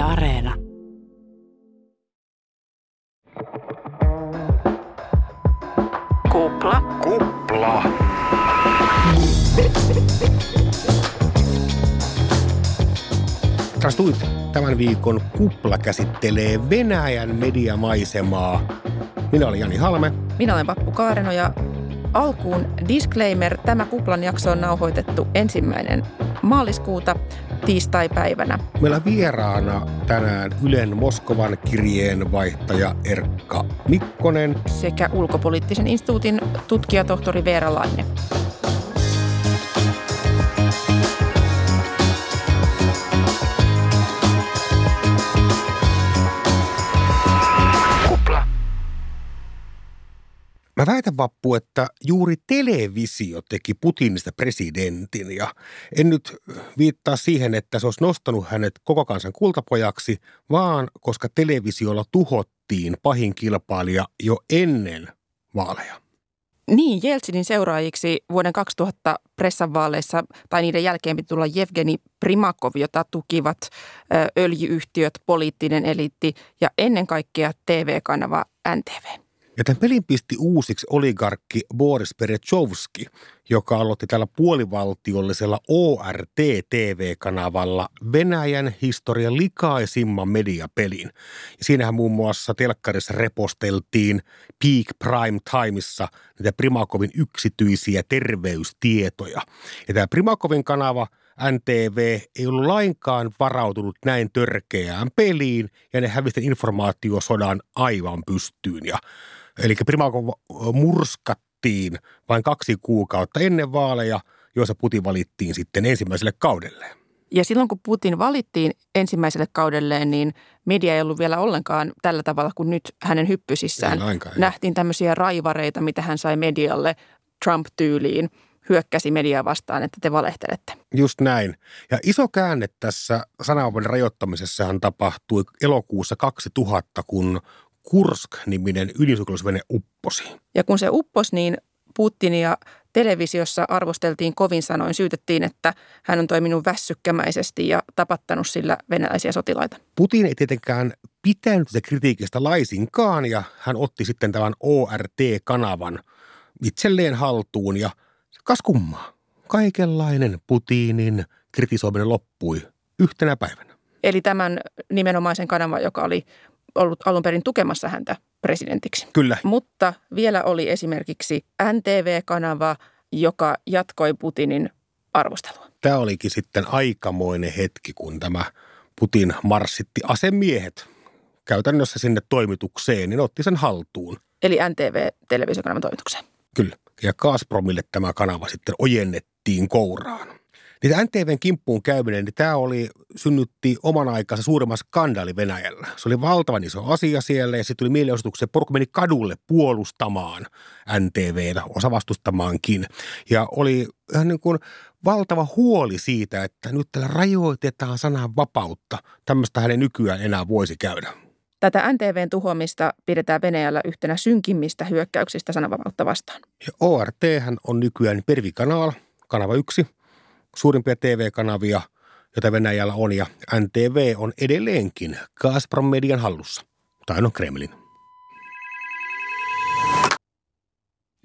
Yle Areena. Kupla. Kupla. Trastuit tämän viikon Kupla käsittelee Venäjän mediamaisemaa. Minä olen Jani Halme. Minä olen Pappu Kaareno ja alkuun disclaimer. Tämä Kuplan jakso on nauhoitettu ensimmäinen maaliskuuta tiistai-päivänä. Meillä vieraana tänään Ylen Moskovan kirjeenvaihtaja Erkka Mikkonen. sekä ulkopoliittisen instituutin tutkijatohtori Veera Laine. Mä väitän Vappu, että juuri televisio teki Putinista presidentin ja en nyt viittaa siihen, että se olisi nostanut hänet koko kansan kultapojaksi, vaan koska televisiolla tuhottiin pahin kilpailija jo ennen vaaleja. Niin, Jeltsinin seuraajiksi vuoden 2000 pressanvaaleissa tai niiden jälkeen piti tulla Evgeni Primakov, jota tukivat öljyyhtiöt, poliittinen eliitti ja ennen kaikkea TV-kanava NTV. Ja tämän pelin pisti uusiksi oligarkki Boris Berezovski, joka aloitti tällä puolivaltiollisella ORT-TV-kanavalla Venäjän historian likaisimman mediapelin. Ja siinähän muun muassa telkkarissa reposteltiin Peak Prime Timeissa niitä Primakovin yksityisiä terveystietoja. Ja tämä Primakovin kanava NTV ei ollut lainkaan varautunut näin törkeään peliin ja ne hävisten informaatiosodan aivan pystyyn. Ja Eli Primakov murskattiin vain kaksi kuukautta ennen vaaleja, joissa Putin valittiin sitten ensimmäiselle kaudelle. Ja silloin kun Putin valittiin ensimmäiselle kaudelleen, niin media ei ollut vielä ollenkaan tällä tavalla kuin nyt hänen hyppysissään. Ei lainkaan, ei. Nähtiin tämmöisiä raivareita, mitä hän sai medialle Trump-tyyliin, hyökkäsi mediaa vastaan, että te valehtelette. Just näin. Ja iso käänne tässä sananvapauden rajoittamisessahan tapahtui elokuussa 2000, kun Kursk-niminen ydinsukellusvene upposi. Ja kun se upposi, niin Putinia televisiossa arvosteltiin kovin sanoin, syytettiin, että hän on toiminut väsykkämäisesti ja tapattanut sillä venäläisiä sotilaita. Putin ei tietenkään pitänyt sitä kritiikistä laisinkaan ja hän otti sitten tämän ORT-kanavan itselleen haltuun ja kas kummaa, kaikenlainen Putinin kritisoiminen loppui yhtenä päivänä. Eli tämän nimenomaisen kanavan, joka oli ollut alun perin tukemassa häntä presidentiksi. Kyllä. Mutta vielä oli esimerkiksi NTV-kanava, joka jatkoi Putinin arvostelua. Tämä olikin sitten aikamoinen hetki, kun tämä Putin marssitti asemiehet käytännössä sinne toimitukseen, niin otti sen haltuun. Eli NTV-televisiokanavan toimitukseen. Kyllä. Ja Gazpromille tämä kanava sitten ojennettiin kouraan. Niitä NTVn kimppuun käyminen, niin tämä oli, synnytti oman aikansa suuremman skandaali Venäjällä. Se oli valtavan iso asia siellä ja sitten tuli mielenosoituksia. Porukka meni kadulle puolustamaan NTVtä, osa vastustamaankin. Ja oli ihan niin kuin valtava huoli siitä, että nyt tällä rajoitetaan sanan vapautta. Tämmöistä hänen nykyään enää voisi käydä. Tätä NTVn tuhoamista pidetään Venäjällä yhtenä synkimmistä hyökkäyksistä sananvapautta vastaan. Ja ORT on nykyään Pervi-kanava, kanava yksi, suurimpia TV-kanavia, joita Venäjällä on, ja NTV on edelleenkin Gazprom median hallussa, tai no Kremlin.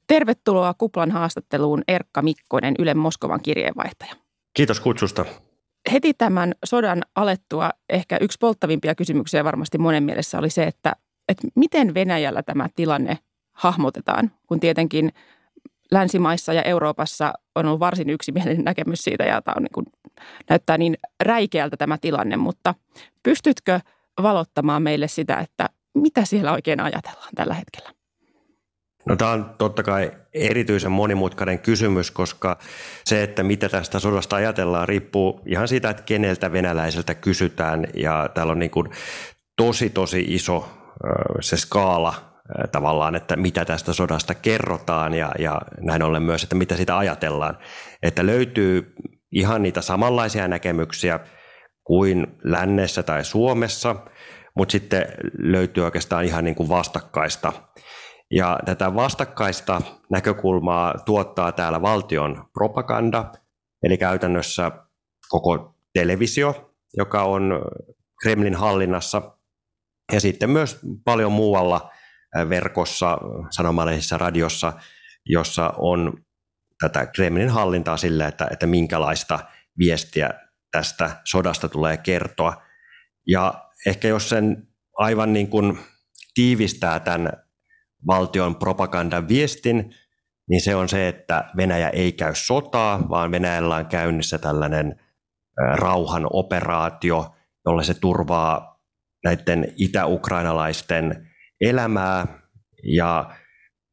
Tervetuloa Kuplan haastatteluun Erkka Mikkonen, Ylen Moskovan kirjeenvaihtaja. Kiitos kutsusta. Heti tämän sodan alettua ehkä yksi polttavimpia kysymyksiä varmasti monen mielessä oli se, että, että miten Venäjällä tämä tilanne hahmotetaan, kun tietenkin länsimaissa ja Euroopassa on ollut varsin yksimielinen näkemys siitä ja tämä on niin kuin, näyttää niin räikeältä tämä tilanne, mutta pystytkö valottamaan meille sitä, että mitä siellä oikein ajatellaan tällä hetkellä? No tämä on totta kai erityisen monimutkainen kysymys, koska se, että mitä tästä sodasta ajatellaan, riippuu ihan siitä, että keneltä venäläiseltä kysytään. Ja täällä on niin kuin tosi, tosi iso se skaala tavallaan, että mitä tästä sodasta kerrotaan ja, ja näin ollen myös, että mitä sitä ajatellaan. Että löytyy ihan niitä samanlaisia näkemyksiä kuin lännessä tai Suomessa, mutta sitten löytyy oikeastaan ihan niin kuin vastakkaista. Ja tätä vastakkaista näkökulmaa tuottaa täällä valtion propaganda, eli käytännössä koko televisio, joka on Kremlin hallinnassa. Ja sitten myös paljon muualla verkossa, sanomalehdissä, radiossa, jossa on tätä Kremlin hallintaa sillä, että, että minkälaista viestiä tästä sodasta tulee kertoa. Ja ehkä jos sen aivan niin kuin tiivistää tämän valtion propagandan viestin, niin se on se, että Venäjä ei käy sotaa, vaan Venäjällä on käynnissä tällainen rauhan operaatio, jolla se turvaa näiden itä-ukrainalaisten elämää ja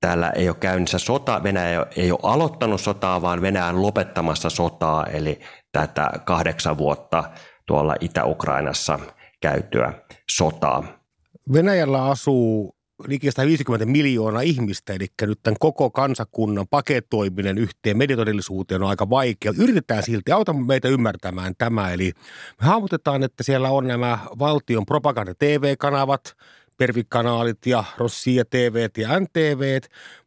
täällä ei ole käynnissä sota, Venäjä ei ole aloittanut sotaa, vaan Venäjä on lopettamassa sotaa, eli tätä kahdeksan vuotta tuolla Itä-Ukrainassa käytyä sotaa. Venäjällä asuu liki 150 miljoonaa ihmistä, eli nyt tämän koko kansakunnan paketoiminen yhteen mediotodellisuuteen on aika vaikea. Yritetään silti, auta meitä ymmärtämään tämä. Eli me hahmotetaan, että siellä on nämä valtion propaganda TV-kanavat, pervikanaalit ja Rossia TV ja NTV,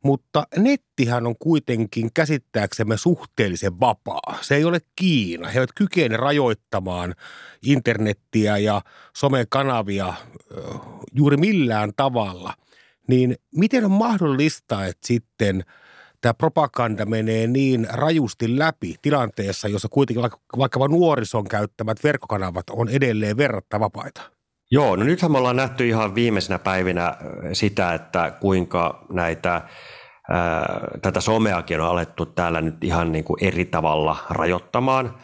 mutta nettihän on kuitenkin käsittääksemme suhteellisen vapaa. Se ei ole Kiina. He eivät kykene rajoittamaan internettiä ja somekanavia juuri millään tavalla. Niin miten on mahdollista, että sitten tämä propaganda menee niin rajusti läpi tilanteessa, jossa kuitenkin vaikka nuorison käyttämät verkkokanavat on edelleen verrattava vapaita? Joo, no nythän me ollaan nähty ihan viimeisenä päivinä sitä, että kuinka näitä ää, tätä someakin on alettu täällä nyt ihan niin kuin eri tavalla rajoittamaan.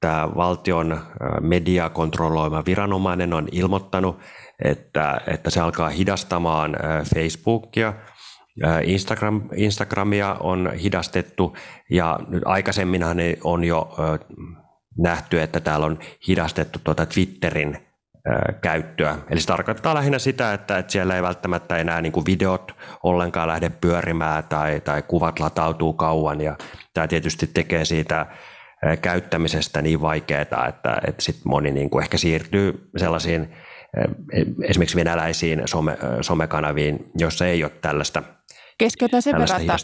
Tämä valtion media kontrolloima viranomainen on ilmoittanut, että, että se alkaa hidastamaan Facebookia. Instagram, Instagramia on hidastettu ja nyt aikaisemminhan on jo nähty, että täällä on hidastettu tuota Twitterin käyttöä. Eli se tarkoittaa lähinnä sitä, että, että siellä ei välttämättä enää niin kuin videot ollenkaan lähde pyörimään tai, tai kuvat latautuu kauan ja tämä tietysti tekee siitä käyttämisestä niin vaikeaa, että, että sit moni niin kuin ehkä siirtyy sellaisiin esimerkiksi venäläisiin some, somekanaviin, joissa ei ole tällaista Keskeytän sen verran, että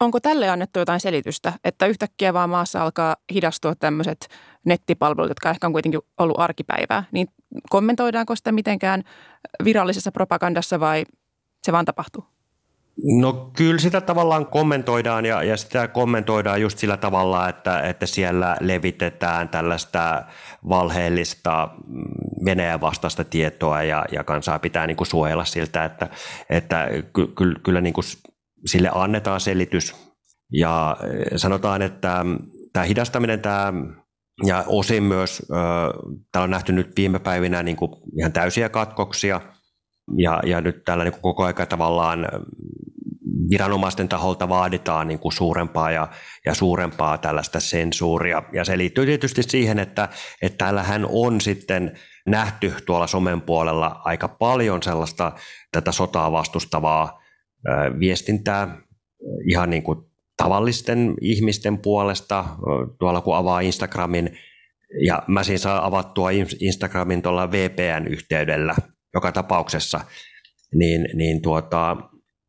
onko tälle annettu jotain selitystä, että yhtäkkiä vaan maassa alkaa hidastua tämmöiset nettipalvelut, jotka ehkä on kuitenkin ollut arkipäivää, niin kommentoidaanko sitä mitenkään virallisessa propagandassa vai se vaan tapahtuu? No kyllä sitä tavallaan kommentoidaan ja, ja sitä kommentoidaan just sillä tavalla, että, että siellä levitetään tällaista valheellista mm, Venäjän vastaista tietoa ja, ja kansaa pitää niin kuin suojella siltä, että, että ky, ky, kyllä niin kuin sille annetaan selitys ja sanotaan, että tämä hidastaminen, tämä ja osin myös, täällä on nähty nyt viime päivinä niin kuin ihan täysiä katkoksia, ja, ja nyt täällä niin koko ajan tavallaan viranomaisten taholta vaaditaan niin kuin suurempaa ja, ja suurempaa tällaista sensuuria. Ja se liittyy tietysti siihen, että, että täällähän on sitten nähty tuolla somen puolella aika paljon sellaista tätä sotaa vastustavaa viestintää ihan niin kuin tavallisten ihmisten puolesta, tuolla kun avaa Instagramin, ja mä siis saan avattua Instagramin tuolla VPN-yhteydellä joka tapauksessa, niin, niin, tuota,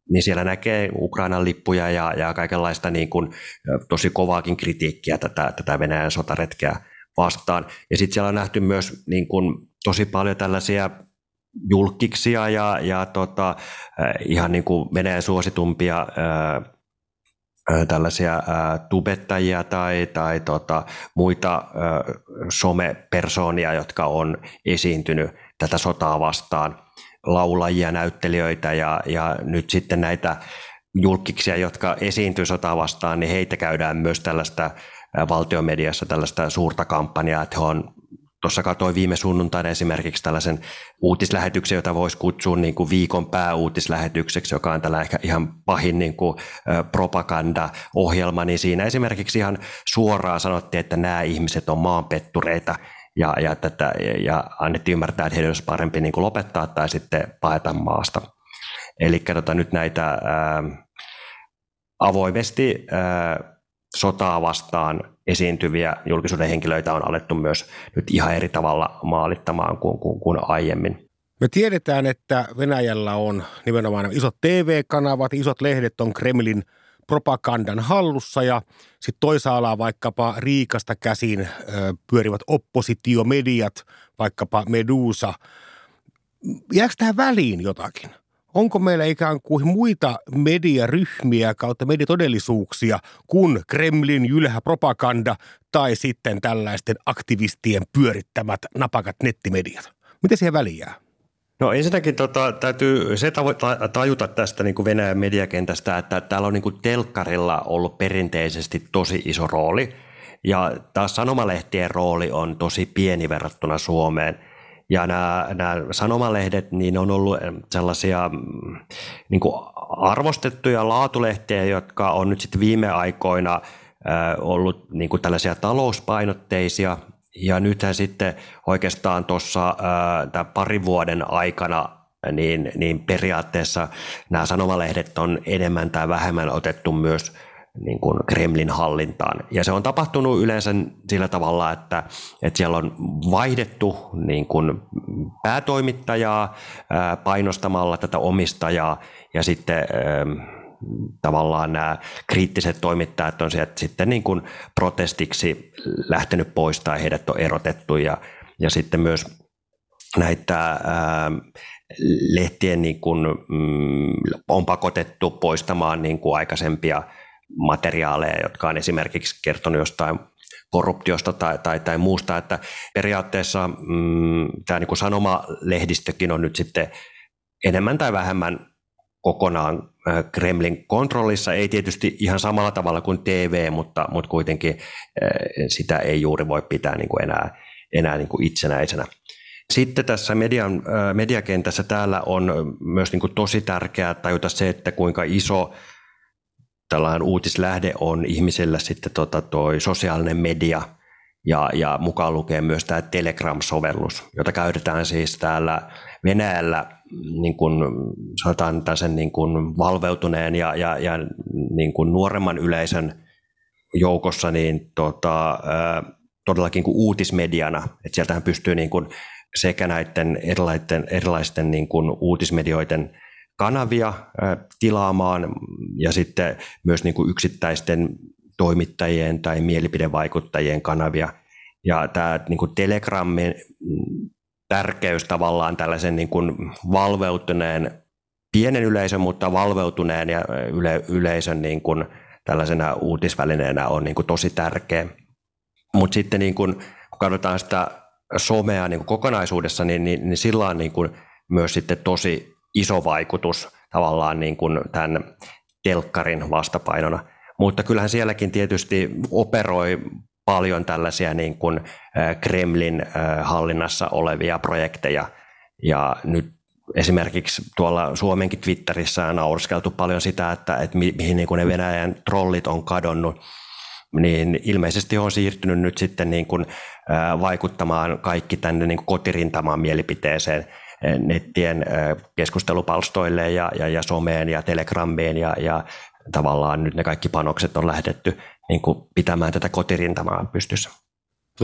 niin siellä näkee Ukrainan lippuja ja, ja kaikenlaista niin kuin, tosi kovaakin kritiikkiä tätä, tätä Venäjän sotaretkeä vastaan. Ja sitten siellä on nähty myös niin kuin, tosi paljon tällaisia julkiksia ja, ja tota, ihan niin kuin Venäjän suositumpia tällaisia tubettajia tai, tai tota, muita somepersoonia, jotka on esiintynyt tätä sotaa vastaan, laulajia, näyttelijöitä ja, ja nyt sitten näitä julkiksia, jotka esiintyy sotaa vastaan, niin heitä käydään myös tällaista valtiomediassa tällaista suurta kampanjaa, että he on Tuossa katsoin viime sunnuntaina esimerkiksi tällaisen uutislähetyksen, jota voisi kutsua niin kuin viikon pääuutislähetykseksi, joka on tällä ehkä ihan pahin niin kuin propaganda-ohjelma, niin siinä esimerkiksi ihan suoraan sanottiin, että nämä ihmiset on maanpettureita ja, ja, tätä, ja annettiin ymmärtää, että heidän olisi parempi niin kuin lopettaa tai sitten paeta maasta. Eli tota, nyt näitä ää, avoimesti ää, sotaa vastaan esiintyviä julkisuuden henkilöitä on alettu myös nyt ihan eri tavalla maalittamaan kuin, kuin, kuin aiemmin. Me tiedetään, että Venäjällä on nimenomaan isot TV-kanavat, isot lehdet on Kremlin propagandan hallussa ja sitten toisaalla vaikkapa Riikasta käsin pyörivät oppositiomediat, vaikkapa Medusa. Jääkö tähän väliin jotakin? Onko meillä ikään kuin muita mediaryhmiä kautta mediatodellisuuksia kuin Kremlin jylhä propaganda tai sitten tällaisten aktivistien pyörittämät napakat nettimediat? Miten siihen väliin jää? No ensinnäkin tota, täytyy se tajuta tästä niin kuin Venäjän mediakentästä, että täällä on niin kuin telkkarilla ollut perinteisesti tosi iso rooli ja taas sanomalehtien rooli on tosi pieni verrattuna Suomeen. Ja nämä, nämä sanomalehdet, niin on ollut sellaisia mm, niin kuin arvostettuja laatulehtiä, jotka on nyt sitten viime aikoina ollut niin kuin tällaisia talouspainotteisia. Ja nythän sitten oikeastaan tuossa parin vuoden aikana niin, niin periaatteessa nämä sanomalehdet on enemmän tai vähemmän otettu myös niin kuin Kremlin hallintaan. Ja se on tapahtunut yleensä sillä tavalla, että, että siellä on vaihdettu niin kuin päätoimittajaa painostamalla tätä omistajaa ja sitten tavallaan nämä kriittiset toimittajat on sieltä sitten niin kuin protestiksi lähtenyt pois tai heidät on erotettu ja, ja sitten myös näitä lehtien niin kuin, mm, on pakotettu poistamaan niin kuin aikaisempia materiaaleja, jotka on esimerkiksi kertonut jostain korruptiosta tai, tai, tai muusta, että periaatteessa mm, tämä niin sanomalehdistökin on nyt sitten enemmän tai vähemmän kokonaan Kremlin kontrollissa, ei tietysti ihan samalla tavalla kuin TV, mutta, mutta kuitenkin sitä ei juuri voi pitää niin kuin enää, enää niin kuin itsenäisenä. Sitten tässä median, mediakentässä täällä on myös niin kuin tosi tärkeää tajuta se, että kuinka iso tällainen uutislähde on ihmisillä sitten tota toi sosiaalinen media ja, ja mukaan lukee myös tämä Telegram-sovellus, jota käytetään siis täällä Venäjällä niin kuin, sanotaan tällaisen niin kuin valveutuneen ja, ja, ja niin kuin nuoremman yleisön joukossa niin tota, todellakin kuin uutismediana. että sieltähän pystyy niin kuin sekä näiden erilaisten, erilaisten niin kuin uutismedioiden kanavia tilaamaan ja sitten myös niin kuin yksittäisten toimittajien tai mielipidevaikuttajien kanavia. Ja tämä niin kuin Telegrammin tärkeys tavallaan tällaisen niin kuin valveutuneen, pienen yleisön, mutta valveutuneen ja yle, yleisön niin kuin tällaisena uutisvälineenä on niin kuin tosi tärkeä. Mutta sitten niin kuin, kun katsotaan sitä somea niin kuin kokonaisuudessa, niin, niin, niin sillä on niin kuin myös sitten tosi iso vaikutus tavallaan niin kuin tämän telkkarin vastapainona. Mutta kyllähän sielläkin tietysti operoi paljon tällaisia niin kuin Kremlin hallinnassa olevia projekteja. Ja nyt esimerkiksi tuolla Suomenkin Twitterissä on naurskeltu paljon sitä, että, että mihin niin kuin ne Venäjän trollit on kadonnut niin ilmeisesti on siirtynyt nyt sitten niin kuin, vaikuttamaan kaikki tänne niin kuin kotirintamaan mielipiteeseen nettien keskustelupalstoille ja, ja, ja someen ja telegrammiin ja, ja tavallaan nyt ne kaikki panokset on lähdetty niin kuin pitämään tätä kotirintamaa pystyssä.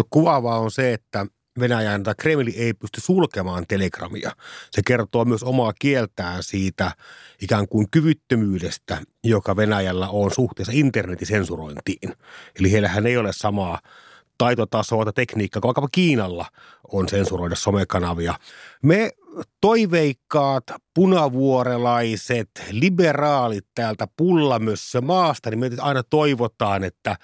Kuvaavaa on se, että Venäjän tai Kremli ei pysty sulkemaan telegramia. Se kertoo myös omaa kieltään siitä ikään kuin kyvyttömyydestä, joka Venäjällä on suhteessa internetin sensurointiin. Eli heillähän ei ole samaa taitotasoa tai tekniikkaa, kun vaikkapa Kiinalla on sensuroida somekanavia. Me toiveikkaat, punavuorelaiset, liberaalit täältä pullamössö maasta, niin me aina toivotaan, että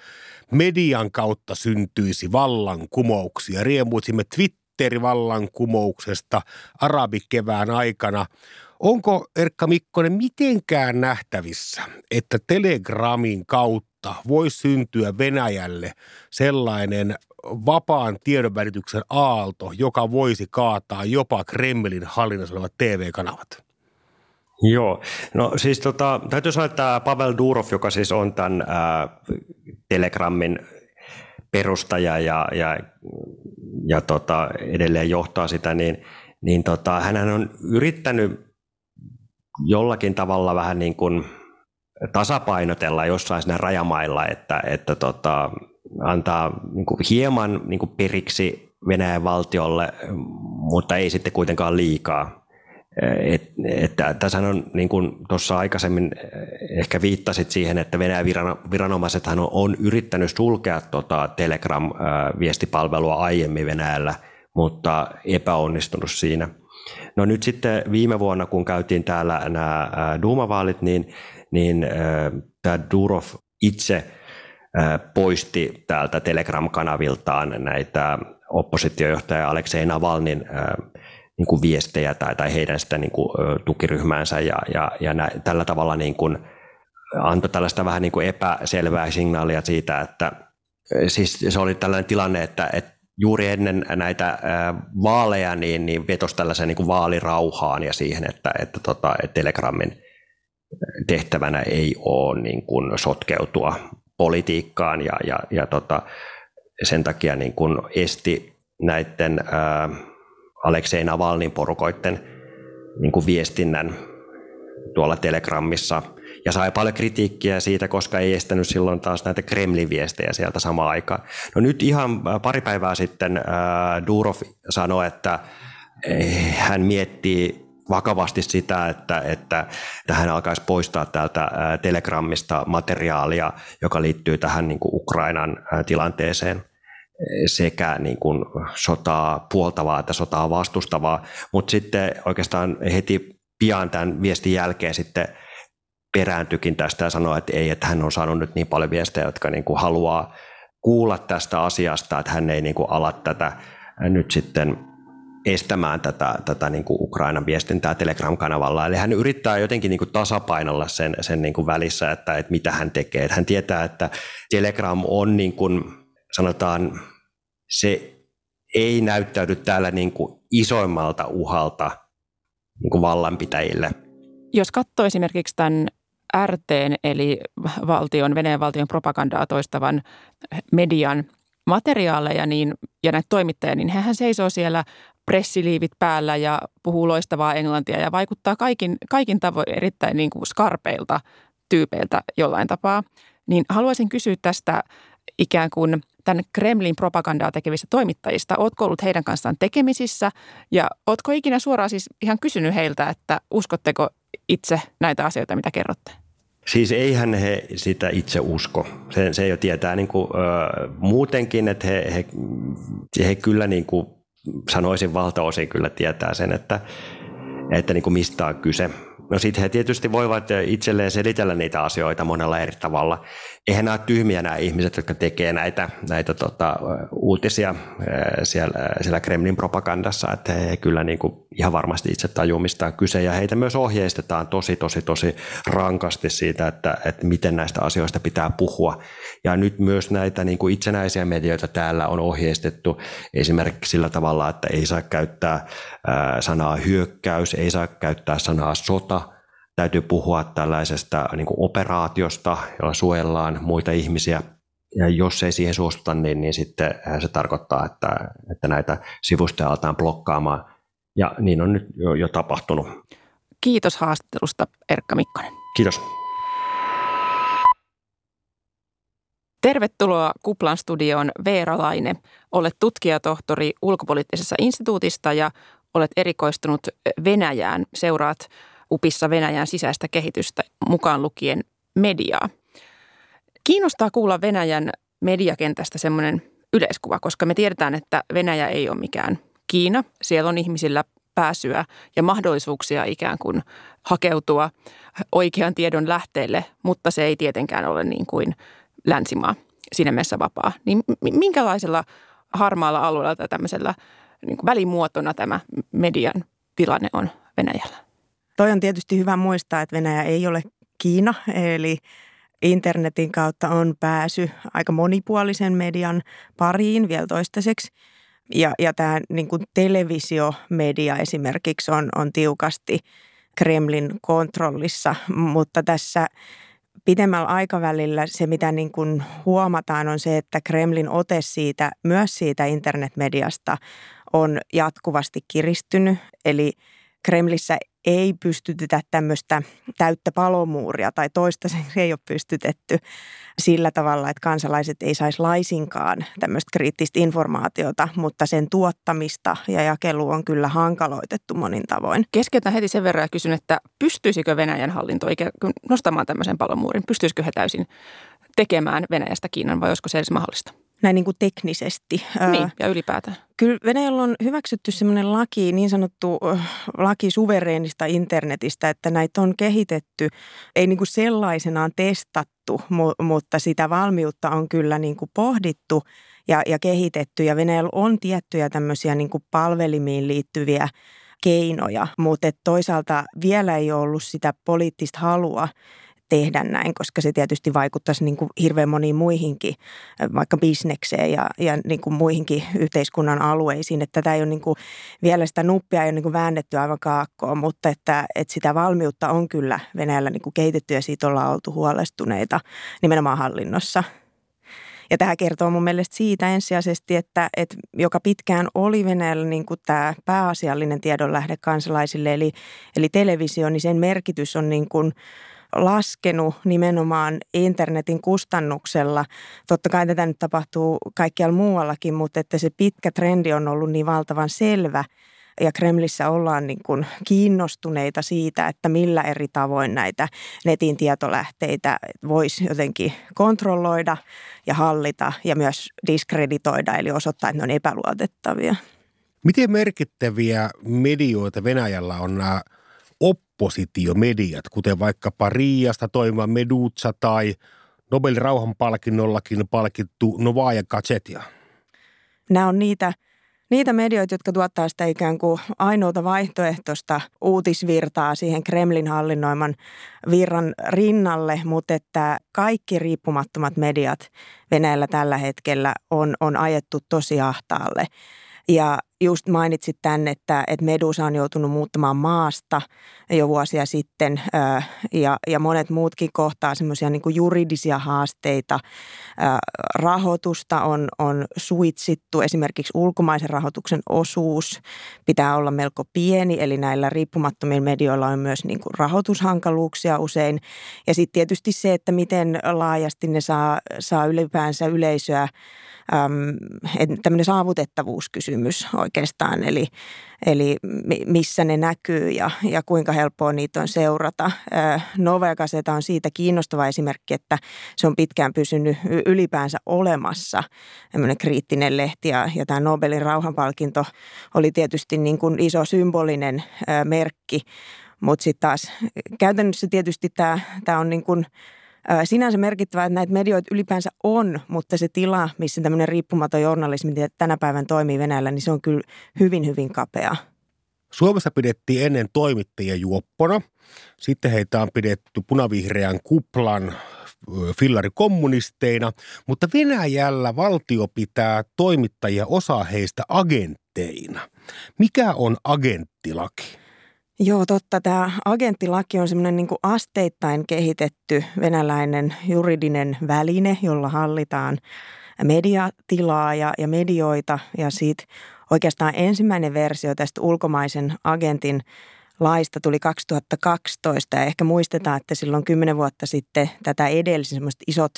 median kautta syntyisi vallankumouksia. Riemuisimme Twitter-vallankumouksesta arabikevään aikana. Onko Erkka Mikkonen mitenkään nähtävissä, että Telegramin kautta voi syntyä Venäjälle sellainen vapaan tiedonvälityksen aalto, joka voisi kaataa jopa Kremlin hallinnassa olevat TV-kanavat? Joo, no siis tota, täytyy sanoa, että Pavel Durov, joka siis on tämän ää, Telegrammin perustaja ja, ja, ja tota, edelleen johtaa sitä, niin, niin tota, hän on yrittänyt jollakin tavalla vähän niin kuin tasapainotella jossain siinä rajamailla, että, että tota, antaa niin kuin hieman niin kuin periksi Venäjän valtiolle, mutta ei sitten kuitenkaan liikaa. et, että tässä on, niin kuin tuossa aikaisemmin ehkä viittasit siihen, että Venäjän viranomaisethan on, on yrittänyt sulkea tota Telegram-viestipalvelua aiemmin Venäjällä, mutta epäonnistunut siinä. No nyt sitten viime vuonna, kun käytiin täällä nämä Duumavaalit, niin, niin tämä Durov itse poisti täältä Telegram-kanaviltaan näitä oppositiojohtaja Aleksei Navalnin niin kuin viestejä tai, tai heidän sitä niin kuin, tukiryhmäänsä ja, ja, ja nä, tällä tavalla niin kuin, antoi tällaista vähän niin kuin epäselvää signaalia siitä, että siis se oli tällainen tilanne, että, että juuri ennen näitä vaaleja niin, niin vetosi tällaisen niin kuin vaalirauhaan ja siihen, että, että, tota, Telegramin tehtävänä ei ole niin kuin sotkeutua politiikkaan ja, ja, ja tota, sen takia niin kuin esti näiden Aleksei Navalnin porukoiden niin kuin viestinnän tuolla Telegramissa ja sai paljon kritiikkiä siitä, koska ei estänyt silloin taas näitä Kremlin viestejä sieltä samaan aikaan. No nyt ihan pari päivää sitten ää, Durov sanoi, että eh, hän miettii vakavasti sitä, että, että, että hän alkaisi poistaa täältä Telegramista materiaalia, joka liittyy tähän niin kuin Ukrainan tilanteeseen. Sekä niin kuin sotaa puoltavaa että sotaa vastustavaa, mutta sitten oikeastaan heti pian tämän viestin jälkeen sitten perääntyikin tästä ja sanoi, että ei, että hän on saanut nyt niin paljon viestejä, jotka niin kuin haluaa kuulla tästä asiasta, että hän ei niin kuin ala tätä nyt sitten estämään tätä, tätä niin kuin Ukrainan viestintää Telegram-kanavalla. Eli hän yrittää jotenkin niin kuin tasapainolla sen, sen niin kuin välissä, että, että mitä hän tekee. Että hän tietää, että Telegram on niin kuin, sanotaan, se ei näyttäydy täällä niin kuin isoimmalta uhalta niin kuin vallanpitäjille. Jos katsoo esimerkiksi tämän RTn eli valtion, Venäjän valtion propagandaa toistavan median materiaaleja niin, ja näitä toimittajia, niin hehän seisoo siellä pressiliivit päällä ja puhuu loistavaa englantia ja vaikuttaa kaikin, kaikin tavoin erittäin niin kuin skarpeilta tyypeiltä jollain tapaa. Niin haluaisin kysyä tästä ikään kuin tämän Kremlin propagandaa tekevistä toimittajista. Oletko ollut heidän kanssaan tekemisissä ja oletko ikinä suoraan siis ihan kysynyt heiltä, että uskotteko itse näitä asioita, mitä kerrotte? Siis eihän he sitä itse usko. Se, se jo tietää niin kuin, ö, muutenkin, että he, he, he kyllä niin kuin sanoisin valtaosin kyllä tietää sen, että, että niin kuin mistä on kyse. No sitten he tietysti voivat itselleen selitellä niitä asioita monella eri tavalla. Eihän nämä ole tyhmiä nämä ihmiset, jotka tekee näitä, näitä tota, uutisia siellä, siellä Kremlin propagandassa, että he kyllä niin kuin ihan varmasti itse on kyse. Ja heitä myös ohjeistetaan tosi, tosi, tosi rankasti siitä, että, että miten näistä asioista pitää puhua. Ja nyt myös näitä niin kuin itsenäisiä medioita täällä on ohjeistettu esimerkiksi sillä tavalla, että ei saa käyttää sanaa hyökkäys, ei saa käyttää sanaa sota, täytyy puhua tällaisesta niin kuin operaatiosta, jolla suojellaan muita ihmisiä. Ja jos ei siihen suostuta, niin, niin sitten se tarkoittaa, että, että näitä sivustoja aletaan blokkaamaan. Ja niin on nyt jo, jo tapahtunut. Kiitos haastattelusta, Erkka Mikkonen. Kiitos. Tervetuloa Kuplan studioon Veera Laine. Olet tutkijatohtori ulkopoliittisessa instituutista ja olet erikoistunut Venäjään. Seuraat UPissa Venäjän sisäistä kehitystä mukaan lukien mediaa. Kiinnostaa kuulla Venäjän mediakentästä semmoinen yleiskuva, koska me tiedetään, että Venäjä ei ole mikään Kiina. Siellä on ihmisillä pääsyä ja mahdollisuuksia ikään kuin hakeutua oikean tiedon lähteelle, mutta se ei tietenkään ole niin kuin länsimaa siinä mielessä vapaa. Niin minkälaisella harmaalla alueella tai tämmöisellä niin välimuotona tämä median tilanne on Venäjällä? Toi on tietysti hyvä muistaa, että Venäjä ei ole Kiina, eli internetin kautta on pääsy aika monipuolisen median pariin vielä toistaiseksi. Ja, ja tämä niin kuin televisiomedia esimerkiksi on, on tiukasti Kremlin kontrollissa, mutta tässä pidemmällä aikavälillä se, mitä niin kuin huomataan, on se, että Kremlin ote siitä, myös siitä internetmediasta on jatkuvasti kiristynyt. Eli Kremlissä ei pystytetä tämmöistä täyttä palomuuria tai toistaiseksi ei ole pystytetty sillä tavalla, että kansalaiset ei saisi laisinkaan tämmöistä kriittistä informaatiota, mutta sen tuottamista ja jakelu on kyllä hankaloitettu monin tavoin. Keskeytän heti sen verran ja kysyn, että pystyisikö Venäjän hallinto ikään kuin nostamaan tämmöisen palomuurin? Pystyisikö he täysin tekemään Venäjästä Kiinan vai olisiko se edes mahdollista? Näin niin kuin teknisesti. Niin, ja ylipäätään. Kyllä Venäjällä on hyväksytty sellainen laki, niin sanottu laki suvereenista internetistä, että näitä on kehitetty, ei niin kuin sellaisenaan testattu, mutta sitä valmiutta on kyllä niin kuin pohdittu ja, ja kehitetty. Ja Venäjällä on tiettyjä tämmöisiä niin kuin palvelimiin liittyviä keinoja, mutta toisaalta vielä ei ole ollut sitä poliittista halua tehdä näin, koska se tietysti vaikuttaisi niin kuin hirveän moniin muihinkin, vaikka bisnekseen ja, ja niin kuin muihinkin yhteiskunnan alueisiin. Että tätä ei ole niin kuin, vielä sitä nuppia ei ole niin kuin väännetty aivan kaakkoon, mutta että, että sitä valmiutta on kyllä Venäjällä niin kuin kehitetty ja siitä ollaan oltu huolestuneita nimenomaan hallinnossa. Ja tämä kertoo mun mielestä siitä ensisijaisesti, että, että joka pitkään oli Venäjällä niin kuin tämä pääasiallinen tiedonlähde kansalaisille, eli, eli televisio, niin sen merkitys on niin kuin – laskenut nimenomaan internetin kustannuksella. Totta kai tätä nyt tapahtuu kaikkialla muuallakin, mutta että se pitkä trendi on ollut niin valtavan selvä ja Kremlissä ollaan niin kuin kiinnostuneita siitä, että millä eri tavoin näitä netin tietolähteitä voisi jotenkin kontrolloida ja hallita ja myös diskreditoida, eli osoittaa, että ne on epäluotettavia. Miten merkittäviä medioita Venäjällä on nämä oppositiomediat, kuten vaikkapa Riasta toimiva Meduza tai Nobelin rauhanpalkinnollakin palkittu Novaja Gazetia? Nämä on niitä, niitä medioita, jotka tuottaa sitä ikään kuin ainoata vaihtoehtoista uutisvirtaa siihen Kremlin hallinnoiman virran rinnalle, mutta että kaikki riippumattomat mediat Venäjällä tällä hetkellä on, on ajettu tosi ahtaalle. Ja just mainitsit tämän, että, että Medusa on joutunut muuttamaan maasta jo vuosia sitten ja, ja monet muutkin kohtaa semmoisia niin juridisia haasteita. Rahoitusta on, on suitsittu, esimerkiksi ulkomaisen rahoituksen osuus pitää olla melko pieni, eli näillä riippumattomilla medioilla on myös niin kuin rahoitushankaluuksia usein. Ja sitten tietysti se, että miten laajasti ne saa, saa ylipäänsä yleisöä tämmöinen saavutettavuuskysymys oikeastaan, eli, eli missä ne näkyy ja, ja kuinka helppoa niitä on seurata. Nova Gazeta on siitä kiinnostava esimerkki, että se on pitkään pysynyt ylipäänsä olemassa, tämmöinen kriittinen lehti ja, ja tämä Nobelin rauhanpalkinto oli tietysti niin kuin iso symbolinen merkki, mutta sitten taas käytännössä tietysti tämä on niin kuin – Sinänsä merkittävää, että näitä medioita ylipäänsä on, mutta se tila, missä tämmöinen riippumaton journalismi tänä päivän toimii Venäjällä, niin se on kyllä hyvin, hyvin kapea. Suomessa pidettiin ennen toimittajia juoppona. Sitten heitä on pidetty punavihreän kuplan fillarikommunisteina, mutta Venäjällä valtio pitää toimittajia osa heistä agentteina. Mikä on agenttilaki? Joo, totta. Tämä agenttilaki on semmoinen niin asteittain kehitetty venäläinen juridinen väline, jolla hallitaan mediatilaa ja, ja medioita. Ja siitä oikeastaan ensimmäinen versio tästä ulkomaisen agentin laista tuli 2012 ja ehkä muistetaan, että silloin kymmenen vuotta sitten tätä edelsi semmoiset isot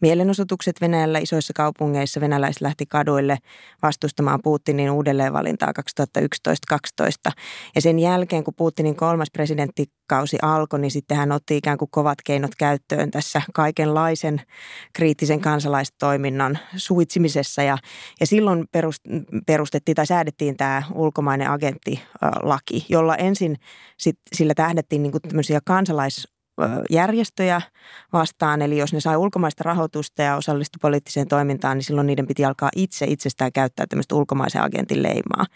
mielenosoitukset Venäjällä isoissa kaupungeissa. Venäläiset lähti kaduille vastustamaan Putinin uudelleenvalintaa 2011-2012 ja sen jälkeen, kun Putinin kolmas presidenttikausi alkoi, niin sitten hän otti ikään kuin kovat keinot käyttöön tässä kaikenlaisen kriittisen kansalaistoiminnan suitsimisessa. Ja, ja silloin perustettiin tai säädettiin tämä ulkomainen agenttilaki, jolla ensin sit, sillä tähdettiin niin tämmöisiä kansalais järjestöjä vastaan. Eli jos ne sai ulkomaista rahoitusta ja osallistu poliittiseen toimintaan, niin silloin niiden piti alkaa itse itsestään käyttää tämmöistä ulkomaisen agentin leimaa.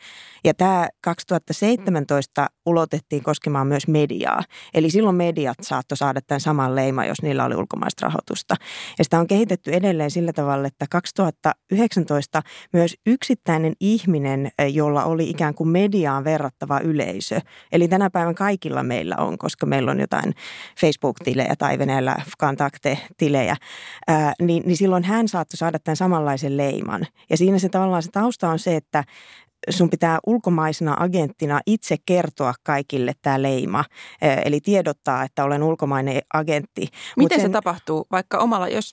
Ja tämä 2017 ulotettiin koskemaan myös mediaa. Eli silloin mediat saattoi saada tämän saman leiman, jos niillä oli ulkomaista rahoitusta. Ja sitä on kehitetty edelleen sillä tavalla, että 2019 myös yksittäinen ihminen, jolla oli ikään kuin mediaan verrattava yleisö. Eli tänä päivän kaikilla meillä on, koska meillä on jotain Facebook-tilejä tai Venäjällä kontakte-tilejä, ää, niin, niin silloin hän saattoi saada tämän samanlaisen leiman. Ja siinä se tavallaan se tausta on se, että sun pitää ulkomaisena agenttina itse kertoa kaikille tämä leima, eli tiedottaa, että olen ulkomainen agentti. Miten sen, se tapahtuu, vaikka omalla, jos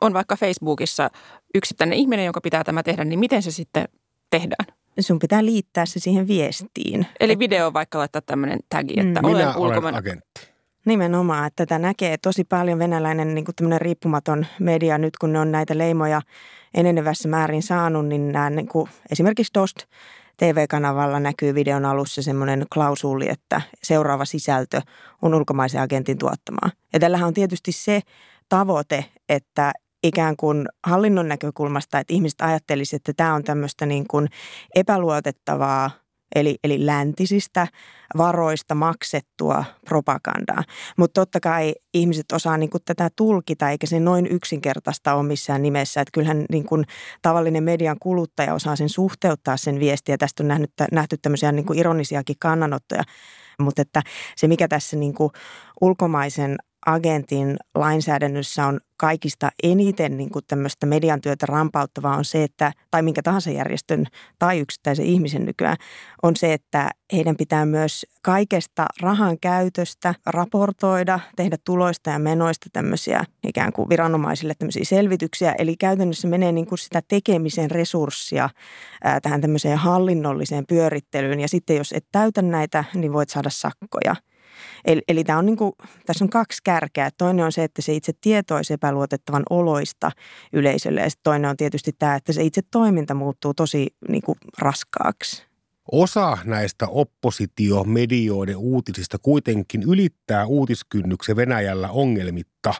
on vaikka Facebookissa yksittäinen ihminen, jonka pitää tämä tehdä, niin miten se sitten tehdään? Sun pitää liittää se siihen viestiin. Eli video vaikka laittaa tämmöinen tagi, että mm. olen ulkomainen. Olen agentti. Nimenomaan, että tätä näkee tosi paljon venäläinen niin kuin riippumaton media nyt, kun ne on näitä leimoja enenevässä määrin saanut, niin nämä niin kuin, esimerkiksi Dost TV-kanavalla näkyy videon alussa semmoinen klausuli, että seuraava sisältö on ulkomaisen agentin tuottamaa. Ja tällähän on tietysti se tavoite, että ikään kuin hallinnon näkökulmasta, että ihmiset ajattelisivat, että tämä on tämmöistä niin kuin epäluotettavaa eli, eli läntisistä varoista maksettua propagandaa. Mutta totta kai ihmiset osaa niin kuin tätä tulkita, eikä se noin yksinkertaista ole missään nimessä. Että kyllähän niin kuin tavallinen median kuluttaja osaa sen suhteuttaa sen viestiä. Tästä on nähnyt, nähty tämmöisiä niin kuin ironisiakin kannanottoja. Mutta että se, mikä tässä niin kuin ulkomaisen agentin lainsäädännössä on kaikista eniten niin kuin tämmöistä median työtä rampauttavaa on se, että, tai minkä tahansa järjestön tai yksittäisen ihmisen nykyään, on se, että heidän pitää myös kaikesta rahan käytöstä raportoida, tehdä tuloista ja menoista tämmöisiä ikään kuin viranomaisille tämmöisiä selvityksiä. Eli käytännössä menee niin kuin sitä tekemisen resurssia ää, tähän tämmöiseen hallinnolliseen pyörittelyyn. Ja sitten jos et täytä näitä, niin voit saada sakkoja – Eli, eli tämä on niin kuin, tässä on kaksi kärkeä. Toinen on se, että se itse tieto olisi epäluotettavan oloista yleisölle ja toinen on tietysti tämä, että se itse toiminta muuttuu tosi niin kuin raskaaksi. Osa näistä oppositiomedioiden uutisista kuitenkin ylittää uutiskynnyksen Venäjällä ongelmitta.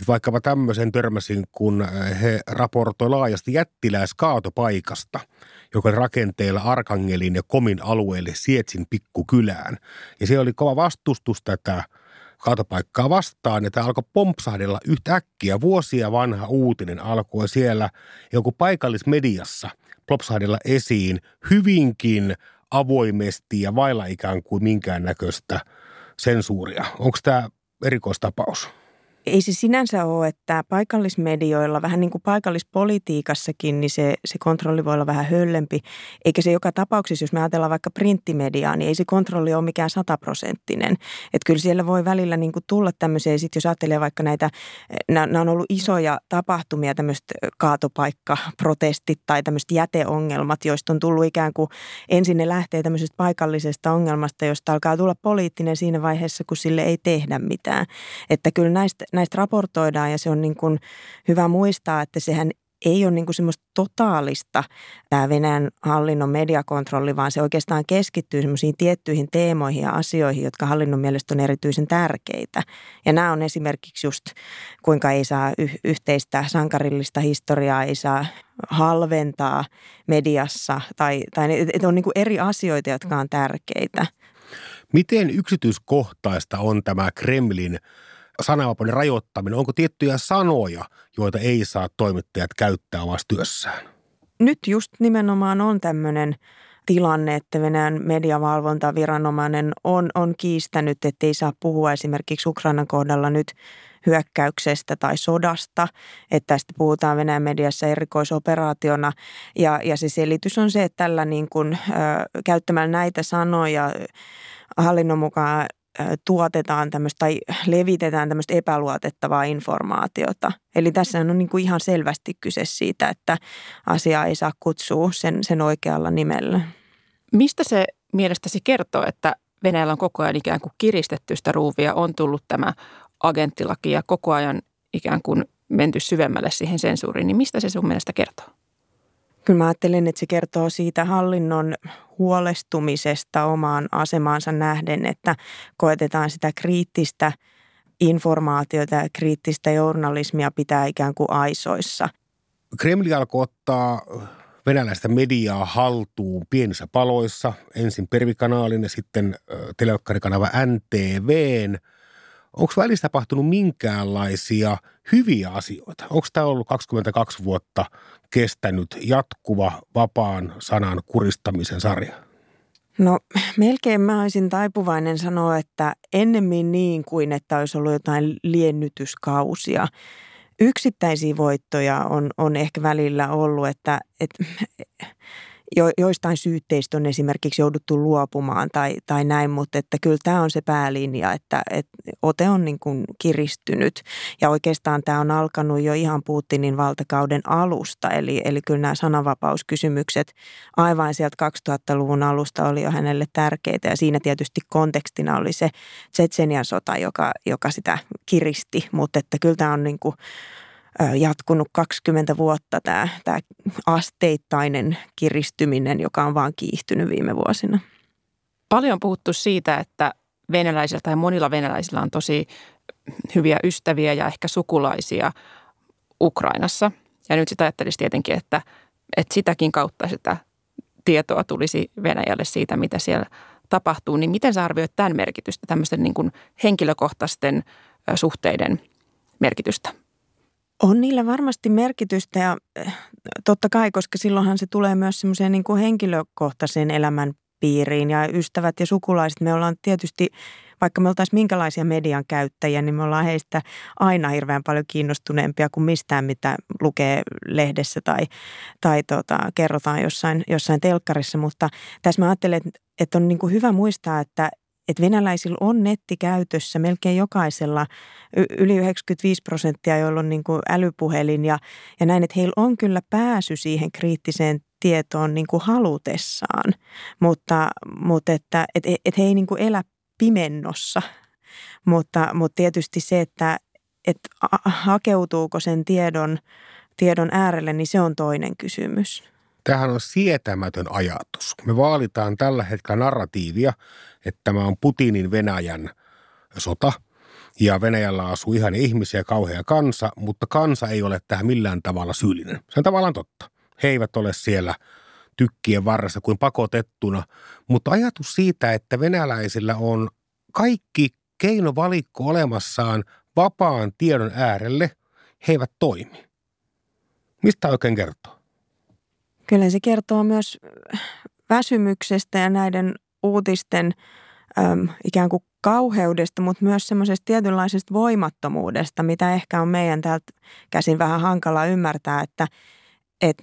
Et vaikkapa tämmöisen törmäsin, kun he raportoi laajasti jättiläiskaatopaikasta – joka rakenteella Arkangelin ja Komin alueelle Sietsin pikkukylään. Ja siellä oli kova vastustus tätä kaatopaikkaa vastaan ja tämä alkoi pompsahdella yhtäkkiä. Vuosia vanha uutinen alkoi siellä joku paikallismediassa plopsahdella esiin hyvinkin avoimesti ja vailla ikään kuin minkäännäköistä sensuuria. Onko tämä erikoistapaus? Ei se sinänsä ole, että paikallismedioilla, vähän niin kuin paikallispolitiikassakin, niin se, se kontrolli voi olla vähän höllempi. Eikä se joka tapauksessa, jos me ajatellaan vaikka printtimediaa, niin ei se kontrolli ole mikään sataprosenttinen. Että kyllä siellä voi välillä niin kuin tulla tämmöisiä, sit jos ajattelee vaikka näitä, nämä on ollut isoja tapahtumia, tämmöiset kaatopaikkaprotestit tai tämmöiset jäteongelmat, joista on tullut ikään kuin ensin ne lähtee tämmöisestä paikallisesta ongelmasta, josta alkaa tulla poliittinen siinä vaiheessa, kun sille ei tehdä mitään. Että kyllä näistä näistä raportoidaan ja se on niin kuin hyvä muistaa, että sehän ei ole niin kuin semmoista totaalista tämä Venäjän hallinnon mediakontrolli, vaan se oikeastaan keskittyy semmoisiin tiettyihin teemoihin ja asioihin, jotka hallinnon mielestä on erityisen tärkeitä. Ja nämä on esimerkiksi just, kuinka ei saa y- yhteistä sankarillista historiaa, ei saa halventaa mediassa, tai, tai että on niin kuin eri asioita, jotka on tärkeitä. Miten yksityiskohtaista on tämä Kremlin sananvapauden rajoittaminen, onko tiettyjä sanoja, joita ei saa toimittajat käyttää omassa työssään? Nyt just nimenomaan on tämmöinen tilanne, että Venäjän mediavalvontaviranomainen on, on kiistänyt, että ei saa puhua esimerkiksi Ukrainan kohdalla nyt hyökkäyksestä tai sodasta, että tästä puhutaan Venäjän mediassa erikoisoperaationa. Ja, ja se selitys on se, että tällä niin kuin, ö, käyttämällä näitä sanoja hallinnon mukaan tuotetaan tämmöistä tai levitetään tämmöistä epäluotettavaa informaatiota. Eli tässä on niin kuin ihan selvästi kyse siitä, että asiaa ei saa kutsua sen, sen oikealla nimellä. Mistä se mielestäsi kertoo, että Venäjällä on koko ajan ikään kuin kiristetty sitä ruuvia, on tullut tämä agenttilaki ja koko ajan ikään kuin menty syvemmälle siihen sensuuriin, niin mistä se sun mielestä kertoo? Kyllä mä ajattelen, että se kertoo siitä hallinnon huolestumisesta omaan asemaansa nähden, että koetetaan sitä kriittistä informaatiota ja kriittistä journalismia pitää ikään kuin aisoissa. Kremli alkoi ottaa venäläistä mediaa haltuun pienissä paloissa, ensin Pervikanaalin ja sitten televisiokarikanava NTVn – Onko välissä tapahtunut minkäänlaisia hyviä asioita? Onko tämä ollut 22 vuotta kestänyt jatkuva vapaan sanan kuristamisen sarja? No melkein mä olisin taipuvainen sanoa, että ennemmin niin kuin, että olisi ollut jotain liennytyskausia. Yksittäisiä voittoja on, on ehkä välillä ollut, että, että jo, joistain syytteistä on esimerkiksi jouduttu luopumaan tai, tai näin, mutta että kyllä tämä on se päälinja, että, että ote on niin kuin kiristynyt. Ja oikeastaan tämä on alkanut jo ihan Putinin valtakauden alusta, eli, eli kyllä nämä sananvapauskysymykset aivan sieltä 2000-luvun alusta oli jo hänelle tärkeitä. Ja siinä tietysti kontekstina oli se Tsetsenian sota, joka, joka sitä kiristi, mutta että kyllä tämä on niin kuin jatkunut 20 vuotta tämä, tämä asteittainen kiristyminen, joka on vaan kiihtynyt viime vuosina. Paljon on puhuttu siitä, että venäläisillä tai monilla venäläisillä on tosi hyviä ystäviä ja ehkä sukulaisia Ukrainassa. Ja nyt sitä ajattelisi tietenkin, että, että sitäkin kautta sitä tietoa tulisi Venäjälle siitä, mitä siellä tapahtuu. Niin miten sä arvioit tämän merkitystä, tämmöisten niin kuin henkilökohtaisten suhteiden merkitystä? On niillä varmasti merkitystä ja eh, totta kai, koska silloinhan se tulee myös semmoiseen niin kuin henkilökohtaiseen elämän piiriin ja ystävät ja sukulaiset. Me ollaan tietysti, vaikka me oltaisiin minkälaisia median käyttäjiä, niin me ollaan heistä aina hirveän paljon kiinnostuneempia kuin mistään, mitä lukee lehdessä tai, tai tota, kerrotaan jossain, jossain telkkarissa. Mutta tässä mä ajattelen, että on niin kuin hyvä muistaa, että, että venäläisillä on netti käytössä melkein jokaisella, yli 95 prosenttia, joilla on niin kuin älypuhelin ja, ja näin, että heillä on kyllä pääsy siihen kriittiseen tietoon niin kuin halutessaan, mutta, mutta että et, et he ei niin kuin elä pimennossa, mutta, mutta tietysti se, että et hakeutuuko sen tiedon, tiedon äärelle, niin se on toinen kysymys. Tämähän on sietämätön ajatus. Me vaalitaan tällä hetkellä narratiivia, että tämä on Putinin Venäjän sota ja Venäjällä asuu ihan ihmisiä, kauhea kansa, mutta kansa ei ole tähän millään tavalla syyllinen. Se on tavallaan totta. He eivät ole siellä tykkien varressa kuin pakotettuna, mutta ajatus siitä, että venäläisillä on kaikki keinovalikko olemassaan vapaan tiedon äärelle, he eivät toimi. Mistä oikein kertoo? Kyllä se kertoo myös väsymyksestä ja näiden uutisten äm, ikään kuin kauheudesta, mutta myös semmoisesta tietynlaisesta voimattomuudesta, mitä ehkä on meidän täältä käsin vähän hankala ymmärtää, että, että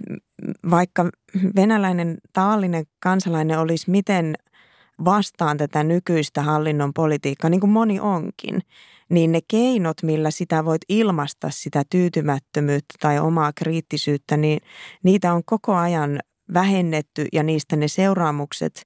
vaikka venäläinen taallinen kansalainen olisi miten vastaan tätä nykyistä hallinnon politiikkaa, niin kuin moni onkin, niin ne keinot, millä sitä voit ilmaista sitä tyytymättömyyttä tai omaa kriittisyyttä, niin niitä on koko ajan vähennetty ja niistä ne seuraamukset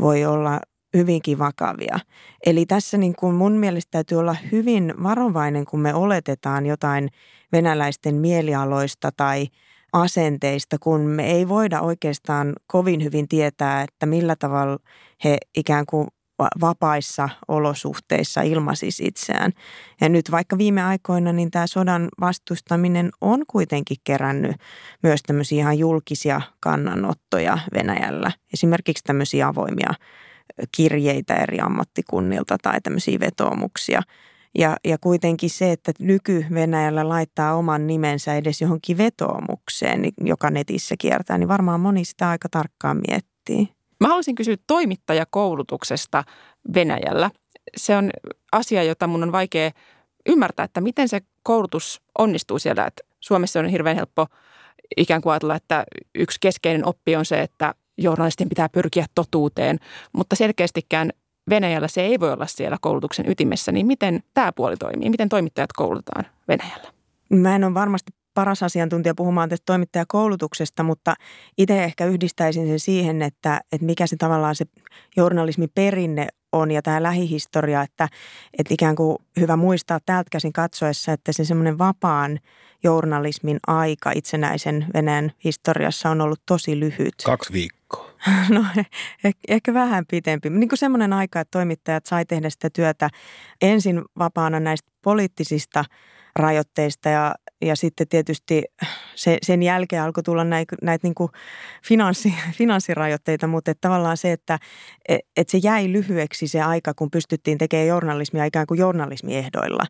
voi olla hyvinkin vakavia. Eli tässä niin kuin mun mielestä täytyy olla hyvin varovainen, kun me oletetaan jotain venäläisten mielialoista tai asenteista, kun me ei voida oikeastaan kovin hyvin tietää, että millä tavalla he ikään kuin vapaissa olosuhteissa ilmasis itseään. Ja nyt vaikka viime aikoina, niin tämä sodan vastustaminen on kuitenkin kerännyt myös tämmöisiä ihan julkisia kannanottoja Venäjällä. Esimerkiksi tämmöisiä avoimia kirjeitä eri ammattikunnilta tai tämmöisiä vetoomuksia. Ja, ja kuitenkin se, että nyky-Venäjällä laittaa oman nimensä edes johonkin vetoomukseen, niin joka netissä kiertää, niin varmaan moni sitä aika tarkkaan miettii. Mä haluaisin kysyä toimittajakoulutuksesta Venäjällä. Se on asia, jota mun on vaikea ymmärtää, että miten se koulutus onnistuu siellä. Että Suomessa on hirveän helppo ikään kuin ajatella, että yksi keskeinen oppi on se, että journalistin pitää pyrkiä totuuteen, mutta selkeästikään Venäjällä se ei voi olla siellä koulutuksen ytimessä, niin miten tämä puoli toimii? Miten toimittajat koulutetaan Venäjällä? Mä en ole varmasti paras asiantuntija puhumaan tästä toimittajakoulutuksesta, mutta itse ehkä yhdistäisin sen siihen, että, että mikä se tavallaan se journalismin perinne on ja tämä lähihistoria, että, että ikään kuin hyvä muistaa täältä käsin katsoessa, että se semmoinen vapaan journalismin aika itsenäisen Venäjän historiassa on ollut tosi lyhyt. Kaksi viikkoa. No ehkä vähän pitempi. Niin kuin semmoinen aika, että toimittajat sai tehdä sitä työtä ensin vapaana näistä poliittisista rajoitteista ja, ja sitten tietysti se, sen jälkeen alkoi tulla näitä, näitä niin finanssi, finanssirajoitteita, mutta että tavallaan se, että että se jäi lyhyeksi se aika, kun pystyttiin tekemään journalismia ikään kuin journalismiehdoilla.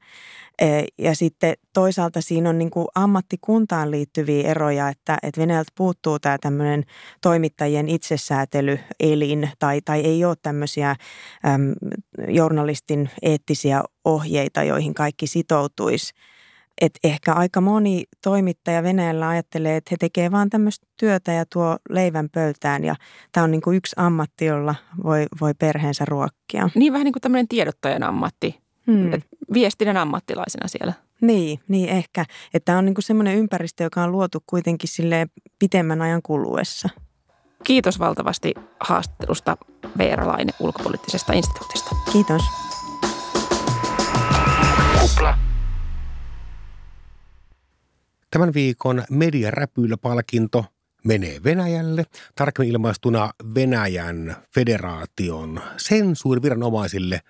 E, ja sitten toisaalta siinä on niin kuin ammattikuntaan liittyviä eroja, että, että Venäjältä puuttuu tämä tämmöinen toimittajien itsesäätelyelin tai, tai ei ole tämmöisiä äm, journalistin eettisiä ohjeita, joihin kaikki sitoutuisi Et ehkä aika moni toimittaja Venäjällä ajattelee, että he tekevät vaan tämmöistä työtä ja tuo leivän pöytään. Ja tämä on niin kuin yksi ammatti, jolla voi, voi perheensä ruokkia. Niin vähän niin kuin tämmöinen tiedottajan ammatti, hmm. viestinnän ammattilaisena siellä. Niin, niin ehkä. Että tämä on niin kuin semmoinen ympäristö, joka on luotu kuitenkin sille pitemmän ajan kuluessa. Kiitos valtavasti haastattelusta Veera Laine ulkopoliittisesta instituutista. Kiitos. Kupla. Tämän viikon Mediaräpylä-palkinto menee Venäjälle, tarkemmin ilmaistuna Venäjän federaation sensuuriviranomaisille.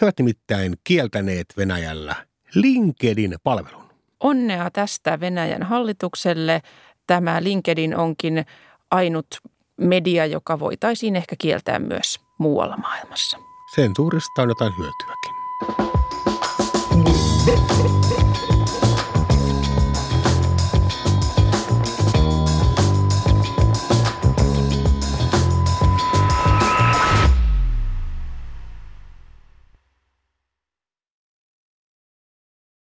He ovat nimittäin kieltäneet Venäjällä LinkedIn-palvelun. Onnea tästä Venäjän hallitukselle. Tämä LinkedIn onkin ainut media, joka voitaisiin ehkä kieltää myös muualla maailmassa. Sensuurista on jotain hyötyäkin.